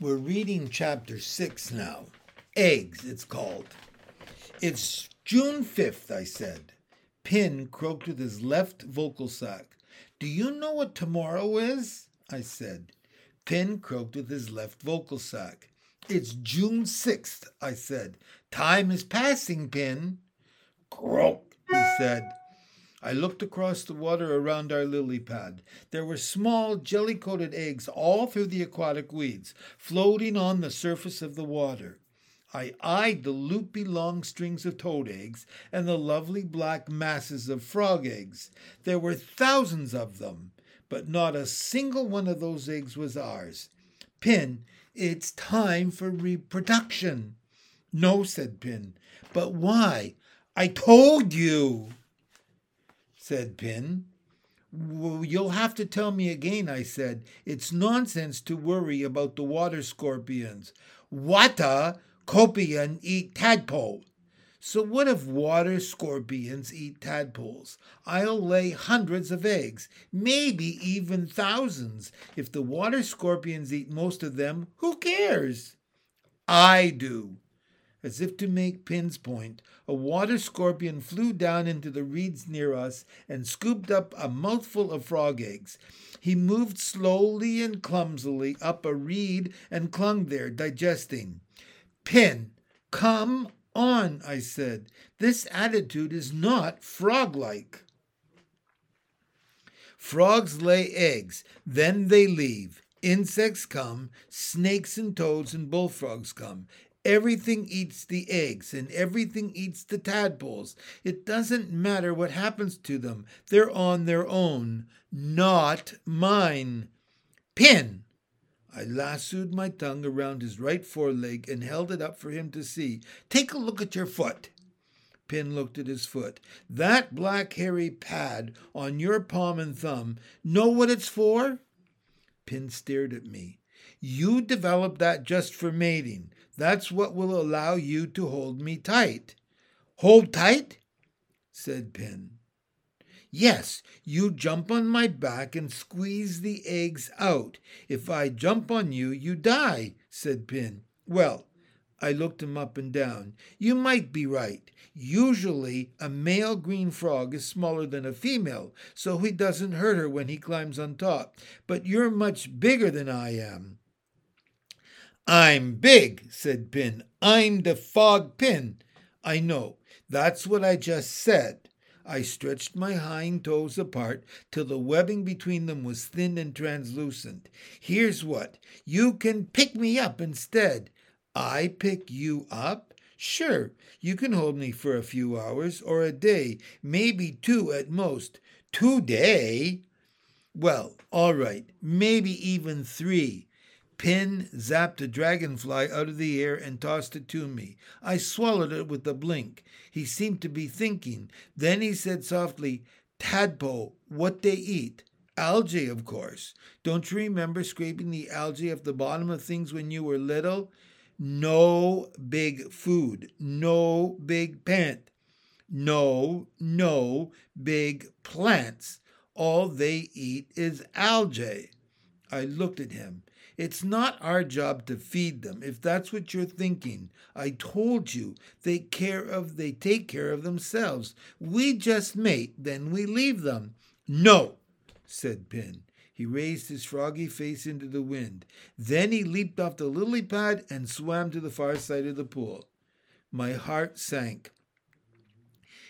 We're reading chapter 6 now. Eggs, it's called. It's June 5th, I said. Pin croaked with his left vocal sac. Do you know what tomorrow is? I said. Pin croaked with his left vocal sac. It's June 6th, I said. Time is passing, Pin. Croak, he said. I looked across the water around our lily pad. There were small, jelly coated eggs all through the aquatic weeds, floating on the surface of the water. I eyed the loopy long strings of toad eggs and the lovely black masses of frog eggs. There were thousands of them, but not a single one of those eggs was ours. Pin, it's time for reproduction. No, said Pin. But why? I told you said Pin. Well, you'll have to tell me again, I said. It's nonsense to worry about the water scorpions. Wata copian eat tadpole. So what if water scorpions eat tadpoles? I'll lay hundreds of eggs, maybe even thousands. If the water scorpions eat most of them, who cares? I do. As if to make Pin's point, a water scorpion flew down into the reeds near us and scooped up a mouthful of frog eggs. He moved slowly and clumsily up a reed and clung there, digesting. Pin, come on, I said. This attitude is not frog like. Frogs lay eggs, then they leave. Insects come, snakes and toads and bullfrogs come. Everything eats the eggs and everything eats the tadpoles. It doesn't matter what happens to them. They're on their own, not mine. Pin! I lassoed my tongue around his right foreleg and held it up for him to see. Take a look at your foot. Pin looked at his foot. That black hairy pad on your palm and thumb, know what it's for? Pin stared at me. You developed that just for mating. That's what will allow you to hold me tight. Hold tight? said Pin. Yes, you jump on my back and squeeze the eggs out. If I jump on you, you die, said Pin. Well, I looked him up and down. You might be right. Usually, a male green frog is smaller than a female, so he doesn't hurt her when he climbs on top. But you're much bigger than I am. I'm big, said Pin. I'm the fog pin. I know. That's what I just said. I stretched my hind toes apart till the webbing between them was thin and translucent. Here's what you can pick me up instead. I pick you up? Sure, you can hold me for a few hours or a day, maybe two at most. Two day? Well, all right, maybe even three. Pin zapped a dragonfly out of the air and tossed it to me. I swallowed it with a blink. He seemed to be thinking. Then he said softly, Tadpole, what they eat? Algae, of course. Don't you remember scraping the algae off the bottom of things when you were little? No big food. No big pant. No, no big plants. All they eat is algae. I looked at him. It's not our job to feed them, if that's what you're thinking. I told you they care of they take care of themselves. We just mate, then we leave them. No, said Pin. He raised his froggy face into the wind. Then he leaped off the lily pad and swam to the far side of the pool. My heart sank.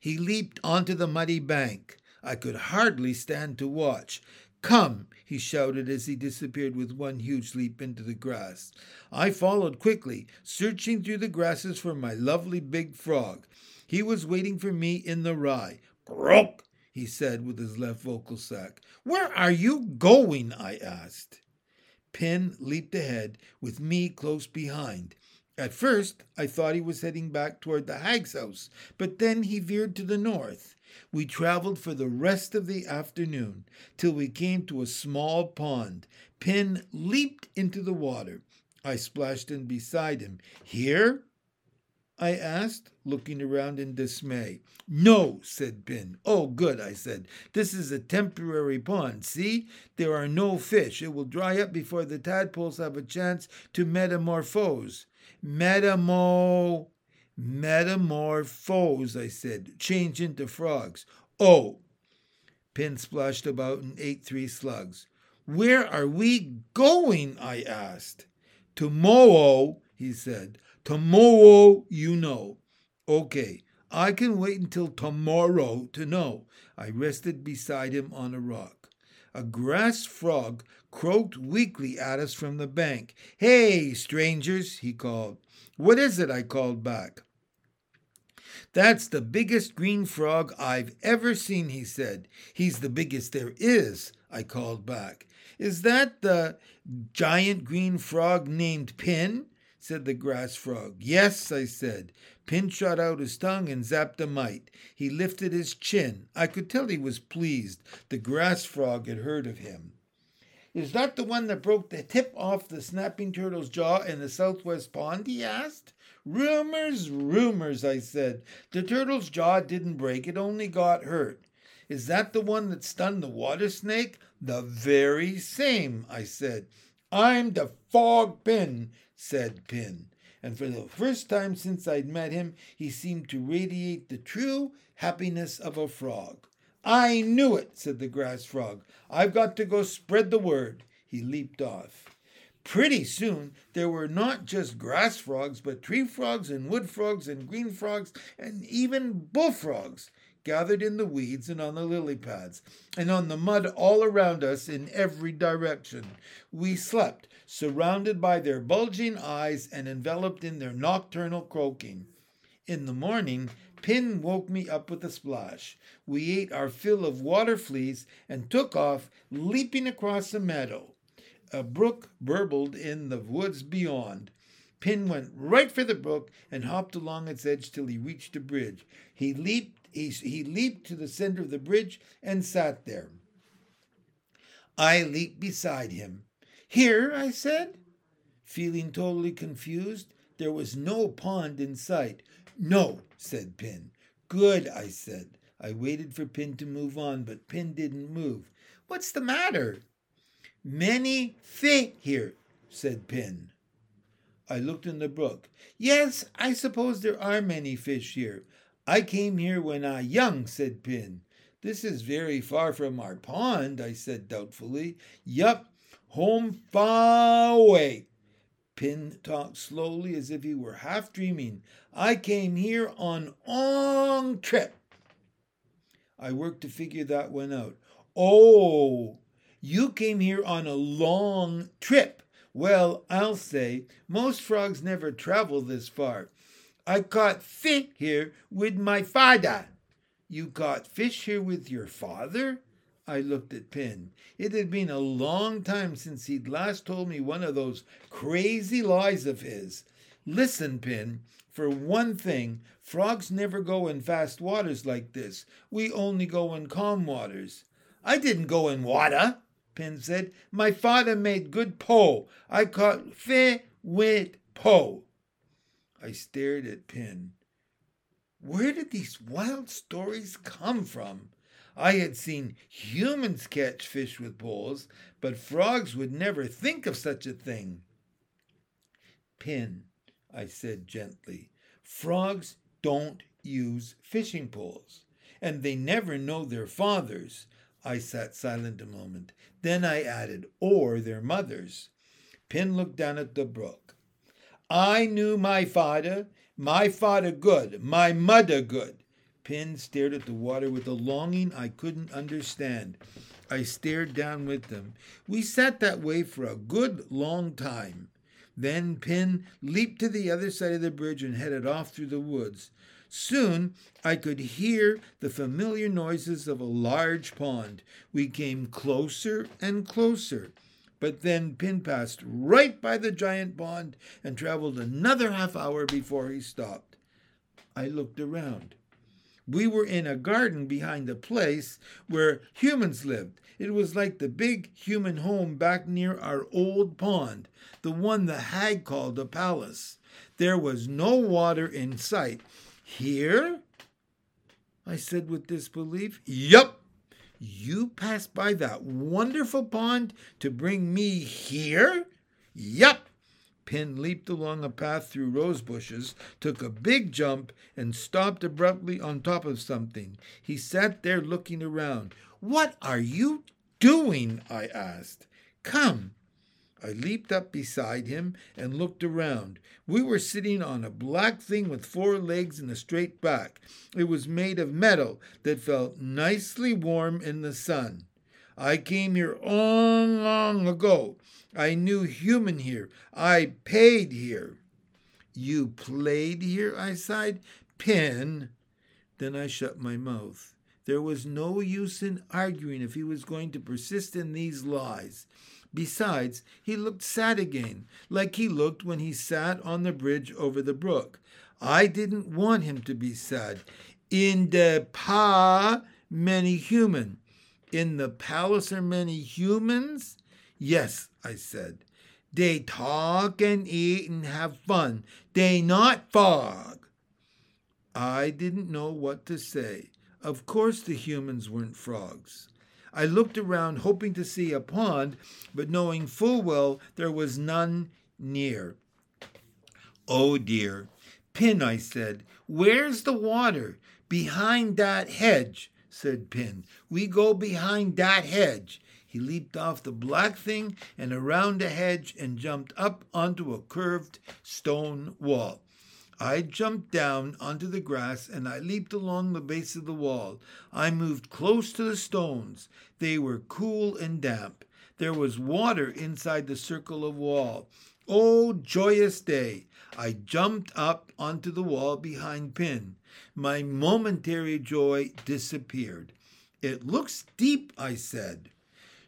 He leaped onto the muddy bank. I could hardly stand to watch. Come, he shouted as he disappeared with one huge leap into the grass. I followed quickly, searching through the grasses for my lovely big frog. He was waiting for me in the rye. Croak, he said with his left vocal sac. Where are you going? I asked. Pin leaped ahead, with me close behind. At first, I thought he was heading back toward the hag's house, but then he veered to the north. We traveled for the rest of the afternoon till we came to a small pond. Pin leaped into the water. I splashed in beside him. Here? I asked, looking around in dismay. No, said Pin. Oh, good, I said. This is a temporary pond. See? There are no fish. It will dry up before the tadpoles have a chance to metamorphose. Metamo. Metamorphose, I said. Change into frogs. Oh. Pin splashed about and ate three slugs. Where are we going? I asked. To Moo, he said. Tomorrow, you know. Okay, I can wait until tomorrow to know. I rested beside him on a rock. A grass frog croaked weakly at us from the bank. Hey, strangers, he called. What is it? I called back. That's the biggest green frog I've ever seen, he said. He's the biggest there is, I called back. Is that the giant green frog named Pin? said the grass frog. Yes, I said. Pin shot out his tongue and zapped a mite. He lifted his chin. I could tell he was pleased. The grass frog had heard of him. Is that the one that broke the tip off the snapping turtle's jaw in the southwest pond? he asked. Rumors, rumors, I said. The turtle's jaw didn't break, it only got hurt. Is that the one that stunned the water snake? The very same, I said. I'm the fog pin, said Pin. And for the first time since I'd met him, he seemed to radiate the true happiness of a frog. I knew it, said the grass frog. I've got to go spread the word. He leaped off. Pretty soon there were not just grass frogs, but tree frogs and wood frogs and green frogs and even bullfrogs gathered in the weeds and on the lily pads, and on the mud all around us in every direction. We slept, surrounded by their bulging eyes and enveloped in their nocturnal croaking. In the morning, Pin woke me up with a splash. We ate our fill of water fleas and took off, leaping across a meadow. A brook burbled in the woods beyond. Pin went right for the brook and hopped along its edge till he reached a bridge. He leaped he, he leaped to the center of the bridge and sat there. I leaped beside him. Here, I said, feeling totally confused. There was no pond in sight. No, said Pin. Good, I said. I waited for Pin to move on, but Pin didn't move. What's the matter? Many fish here, said Pin. I looked in the brook. Yes, I suppose there are many fish here. I came here when I young, said Pin. This is very far from our pond, I said doubtfully. Yup, home far away. Pin talked slowly as if he were half dreaming. I came here on long trip. I worked to figure that one out. Oh, you came here on a long trip. Well, I'll say, most frogs never travel this far. I caught fish here with my father. You caught fish here with your father? I looked at Pin. It had been a long time since he'd last told me one of those crazy lies of his. Listen, Pin, for one thing, frogs never go in fast waters like this. We only go in calm waters. I didn't go in water, Pin said. My father made good po. I caught fish with po. I stared at Pin. Where did these wild stories come from? I had seen humans catch fish with poles, but frogs would never think of such a thing. Pin, I said gently, frogs don't use fishing poles, and they never know their fathers. I sat silent a moment. Then I added, or their mothers. Pin looked down at the brook. I knew my father, my father good, my mother good. Pin stared at the water with a longing I couldn't understand. I stared down with them. We sat that way for a good long time. Then Pin leaped to the other side of the bridge and headed off through the woods. Soon I could hear the familiar noises of a large pond. We came closer and closer. But then Pin passed right by the giant pond and traveled another half hour before he stopped. I looked around. We were in a garden behind a place where humans lived. It was like the big human home back near our old pond, the one the hag called a palace. There was no water in sight. Here? I said with disbelief. Yup. You passed by that wonderful pond to bring me here? Yup. Pin leaped along a path through rose bushes, took a big jump, and stopped abruptly on top of something. He sat there looking around. What are you doing? I asked. Come. I leaped up beside him and looked around. We were sitting on a black thing with four legs and a straight back. It was made of metal that felt nicely warm in the sun. I came here long, long ago. I knew human here. I paid here. You played here? I sighed. Pin. Then I shut my mouth. There was no use in arguing if he was going to persist in these lies. Besides, he looked sad again, like he looked when he sat on the bridge over the brook. I didn't want him to be sad. In the pa, many human. In the palace are many humans? Yes, I said. They talk and eat and have fun. They not fog. I didn't know what to say. Of course the humans weren't frogs. I looked around hoping to see a pond, but knowing full well there was none near. Oh dear. Pin, I said, where's the water? Behind that hedge, said Pin. We go behind that hedge. He leaped off the black thing and around a hedge and jumped up onto a curved stone wall. I jumped down onto the grass and I leaped along the base of the wall. I moved close to the stones. They were cool and damp. There was water inside the circle of wall. Oh, joyous day! I jumped up onto the wall behind Pin. My momentary joy disappeared. It looks deep, I said.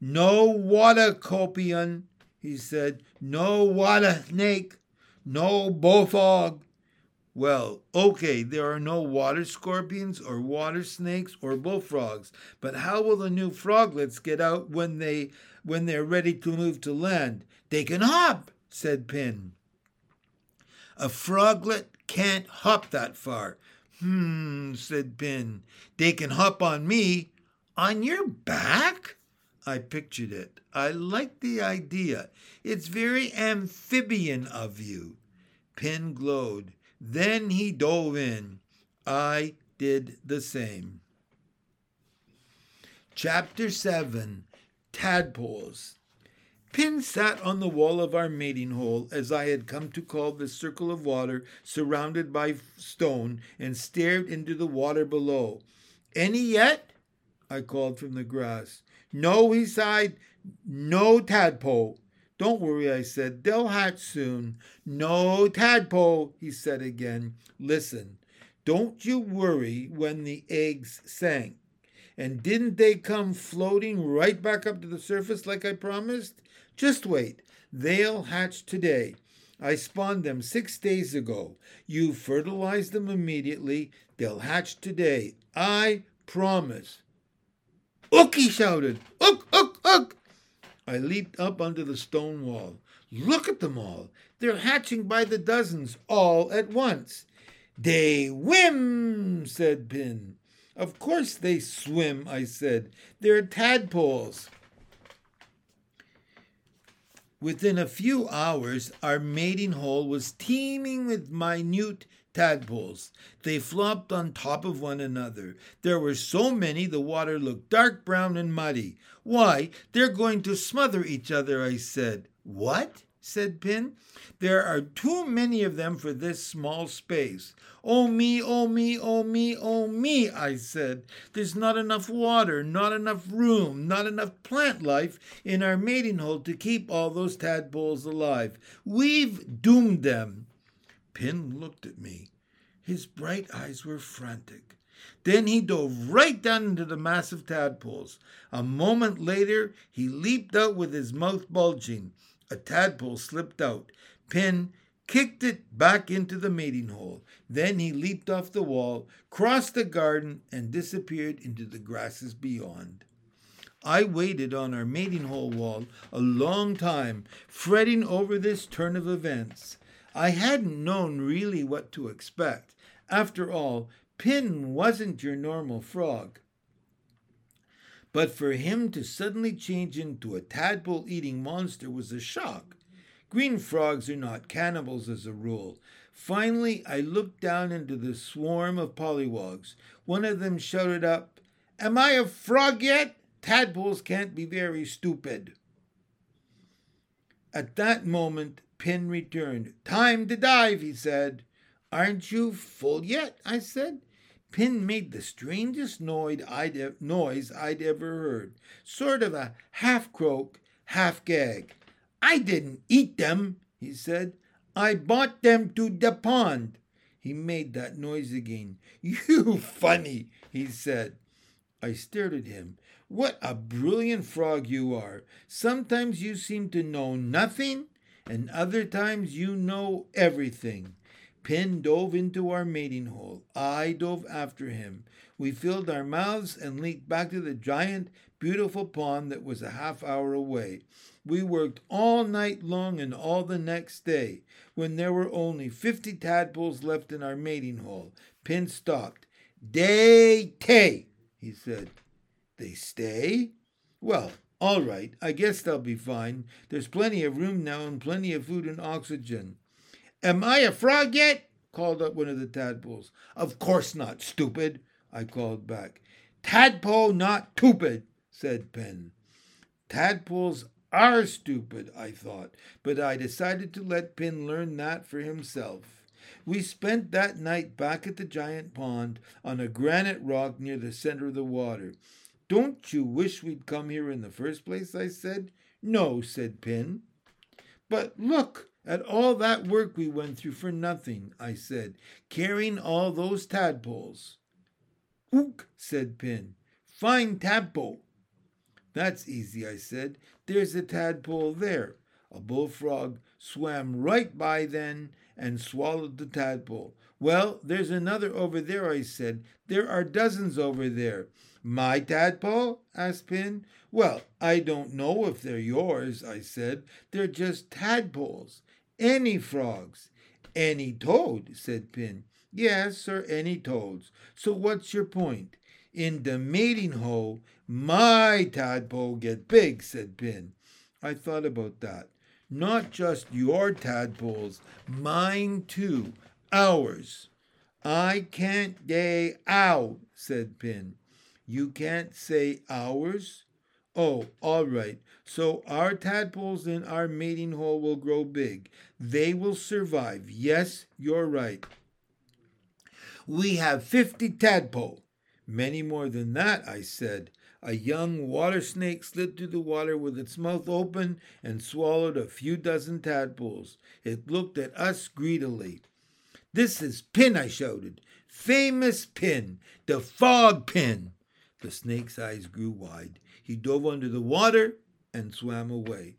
No water, Copion, he said. No water snake. No bullfrog. Well, okay, there are no water scorpions or water snakes or bullfrogs, but how will the new froglets get out when they when they're ready to move to land? They can hop, said Pin. A froglet can't hop that far. Hmm, said Pin. They can hop on me. On your back? I pictured it. I like the idea. It's very amphibian of you. Pin glowed. Then he dove in. I did the same. Chapter 7 Tadpoles. Pin sat on the wall of our mating hole, as I had come to call the circle of water surrounded by stone, and stared into the water below. Any yet? I called from the grass. No, he sighed. No tadpole. Don't worry, I said. They'll hatch soon. No tadpole, he said again. Listen, don't you worry when the eggs sank. And didn't they come floating right back up to the surface like I promised? Just wait. They'll hatch today. I spawned them six days ago. You fertilize them immediately. They'll hatch today. I promise. Ook! he shouted. Ook, ook! I leaped up under the stone wall. Look at them all. They're hatching by the dozens, all at once. They whim, said Pin. Of course they swim, I said. They're tadpoles. Within a few hours, our mating hole was teeming with minute tadpoles. They flopped on top of one another. There were so many the water looked dark brown and muddy. Why, they're going to smother each other, I said. What? said Pin. There are too many of them for this small space. Oh me, oh me, oh me, oh me, I said. There's not enough water, not enough room, not enough plant life in our mating hole to keep all those tadpoles alive. We've doomed them. Pin looked at me. His bright eyes were frantic. Then he dove right down into the mass of tadpoles. A moment later, he leaped out with his mouth bulging. A tadpole slipped out. Pin, kicked it back into the mating hole. Then he leaped off the wall, crossed the garden, and disappeared into the grasses beyond. I waited on our mating hole wall a long time, fretting over this turn of events. I hadn't known really what to expect. After all, Pin wasn't your normal frog. But for him to suddenly change into a tadpole eating monster was a shock. Green frogs are not cannibals as a rule. Finally, I looked down into the swarm of pollywogs. One of them shouted up, Am I a frog yet? Tadpoles can't be very stupid. At that moment, Pin returned. Time to dive, he said. Aren't you full yet? I said. Pin made the strangest noise I'd, ever heard, sort of a half croak, half gag. I didn't eat them, he said. I bought them to the pond. He made that noise again. You funny, he said. I stared at him. What a brilliant frog you are. Sometimes you seem to know nothing, and other times you know everything. Pin dove into our mating hole. I dove after him. We filled our mouths and leaped back to the giant, beautiful pond that was a half hour away. We worked all night long and all the next day. When there were only fifty tadpoles left in our mating hole, Pin stopped. Day tay, he said. They stay? Well, all right, I guess they'll be fine. There's plenty of room now and plenty of food and oxygen. Am I a frog yet? called up one of the tadpoles. Of course not, stupid, I called back. Tadpole not stupid, said Pin. Tadpoles are stupid, I thought, but I decided to let Pin learn that for himself. We spent that night back at the giant pond on a granite rock near the center of the water. Don't you wish we'd come here in the first place? I said. No, said Pin. But look at all that work we went through for nothing, I said, carrying all those tadpoles. Ook, said Pin. Fine tadpole. That's easy, I said. There's a tadpole there. A bullfrog swam right by then and swallowed the tadpole. Well, there's another over there, I said. There are dozens over there. My tadpole? asked Pin. Well, I don't know if they're yours, I said. They're just tadpoles. Any frogs. Any toad, said Pin. Yes, or any toads. So what's your point? In the mating hole, my tadpole get big, said Pin. I thought about that. Not just your tadpoles, mine too, ours. I can't day out, said Pin. You can't say ours? Oh, all right. So our tadpoles in our mating hole will grow big. They will survive. Yes, you're right. We have 50 tadpole. Many more than that, I said. A young water snake slid through the water with its mouth open and swallowed a few dozen tadpoles. It looked at us greedily. This is Pin, I shouted. Famous Pin, the fog pin. The snake's eyes grew wide. He dove under the water and swam away.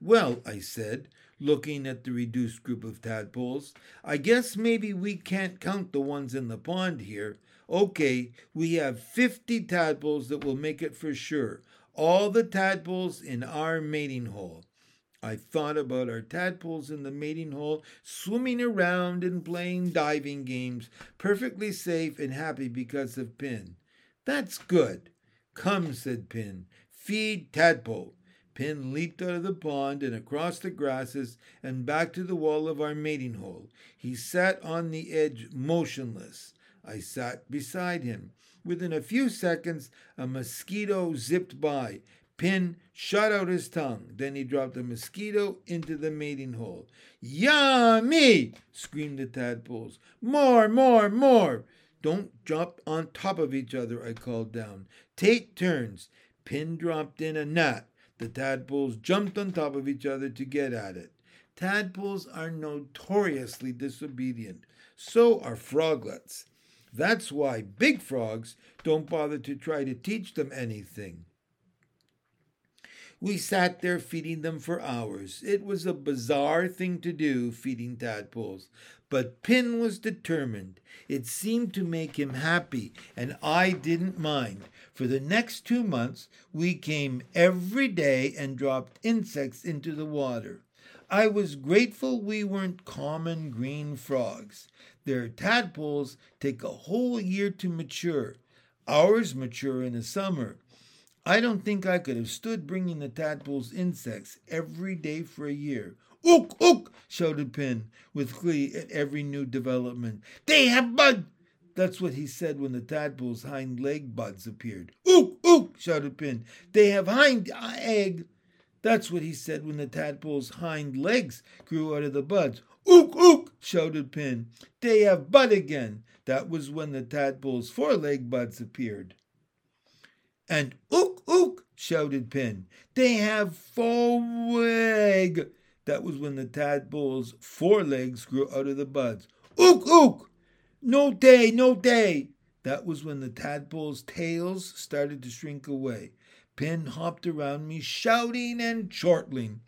Well, I said, looking at the reduced group of tadpoles, I guess maybe we can't count the ones in the pond here. Okay, we have 50 tadpoles that will make it for sure. All the tadpoles in our mating hole. I thought about our tadpoles in the mating hole, swimming around and playing diving games, perfectly safe and happy because of Pin. That's good. Come, said Pin. Feed tadpole. Pin leaped out of the pond and across the grasses and back to the wall of our mating hole. He sat on the edge motionless. I sat beside him. Within a few seconds, a mosquito zipped by. Pin shot out his tongue. Then he dropped the mosquito into the mating hole. Yummy! screamed the tadpoles. More, more, more! Don't jump on top of each other, I called down. Take turns. Pin dropped in a gnat. The tadpoles jumped on top of each other to get at it. Tadpoles are notoriously disobedient. So are froglets. That's why big frogs don't bother to try to teach them anything. We sat there feeding them for hours. It was a bizarre thing to do, feeding tadpoles. But Pin was determined. It seemed to make him happy, and I didn't mind. For the next two months, we came every day and dropped insects into the water. I was grateful we weren't common green frogs. Their tadpoles take a whole year to mature. Ours mature in the summer. I don't think I could have stood bringing the tadpoles insects every day for a year. Ook, ook, shouted Pin with glee at every new development. They have bud. That's what he said when the tadpole's hind leg buds appeared. Ook, ook, shouted Pin. They have hind uh, egg. That's what he said when the tadpole's hind legs grew out of the buds. Ook, ook, shouted Pin. They have bud again. That was when the tadpole's foreleg buds appeared. And ook, shouted Pin. They have foreleg. That was when the tadpole's forelegs grew out of the buds. Ook, ook! No day, no day! That was when the tadpole's tails started to shrink away. Pin hopped around me, shouting and chortling.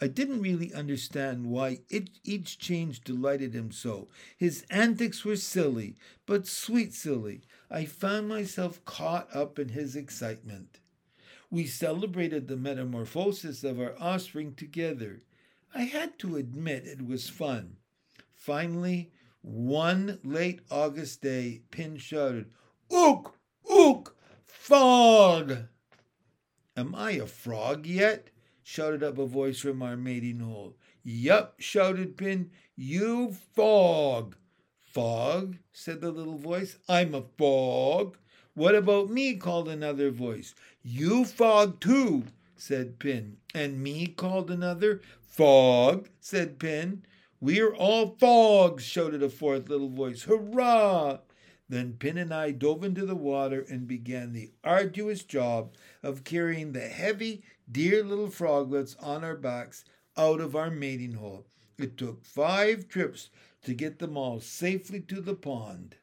I didn't really understand why it, each change delighted him so. His antics were silly, but sweet silly. I found myself caught up in his excitement. We celebrated the metamorphosis of our offspring together. I had to admit it was fun. Finally, one late August day, Pin shouted, Ook, ook, fog! Am I a frog yet? shouted up a voice from our mating hole. Yup, shouted Pin, you fog. Fog, said the little voice. I'm a fog. What about me? called another voice. You fog too, said Pin. And me? called another. Fog, said Pin. We're all fogs, shouted a fourth little voice. Hurrah! Then Pin and I dove into the water and began the arduous job of carrying the heavy, dear little froglets on our backs out of our mating hole. It took five trips to get them all safely to the pond.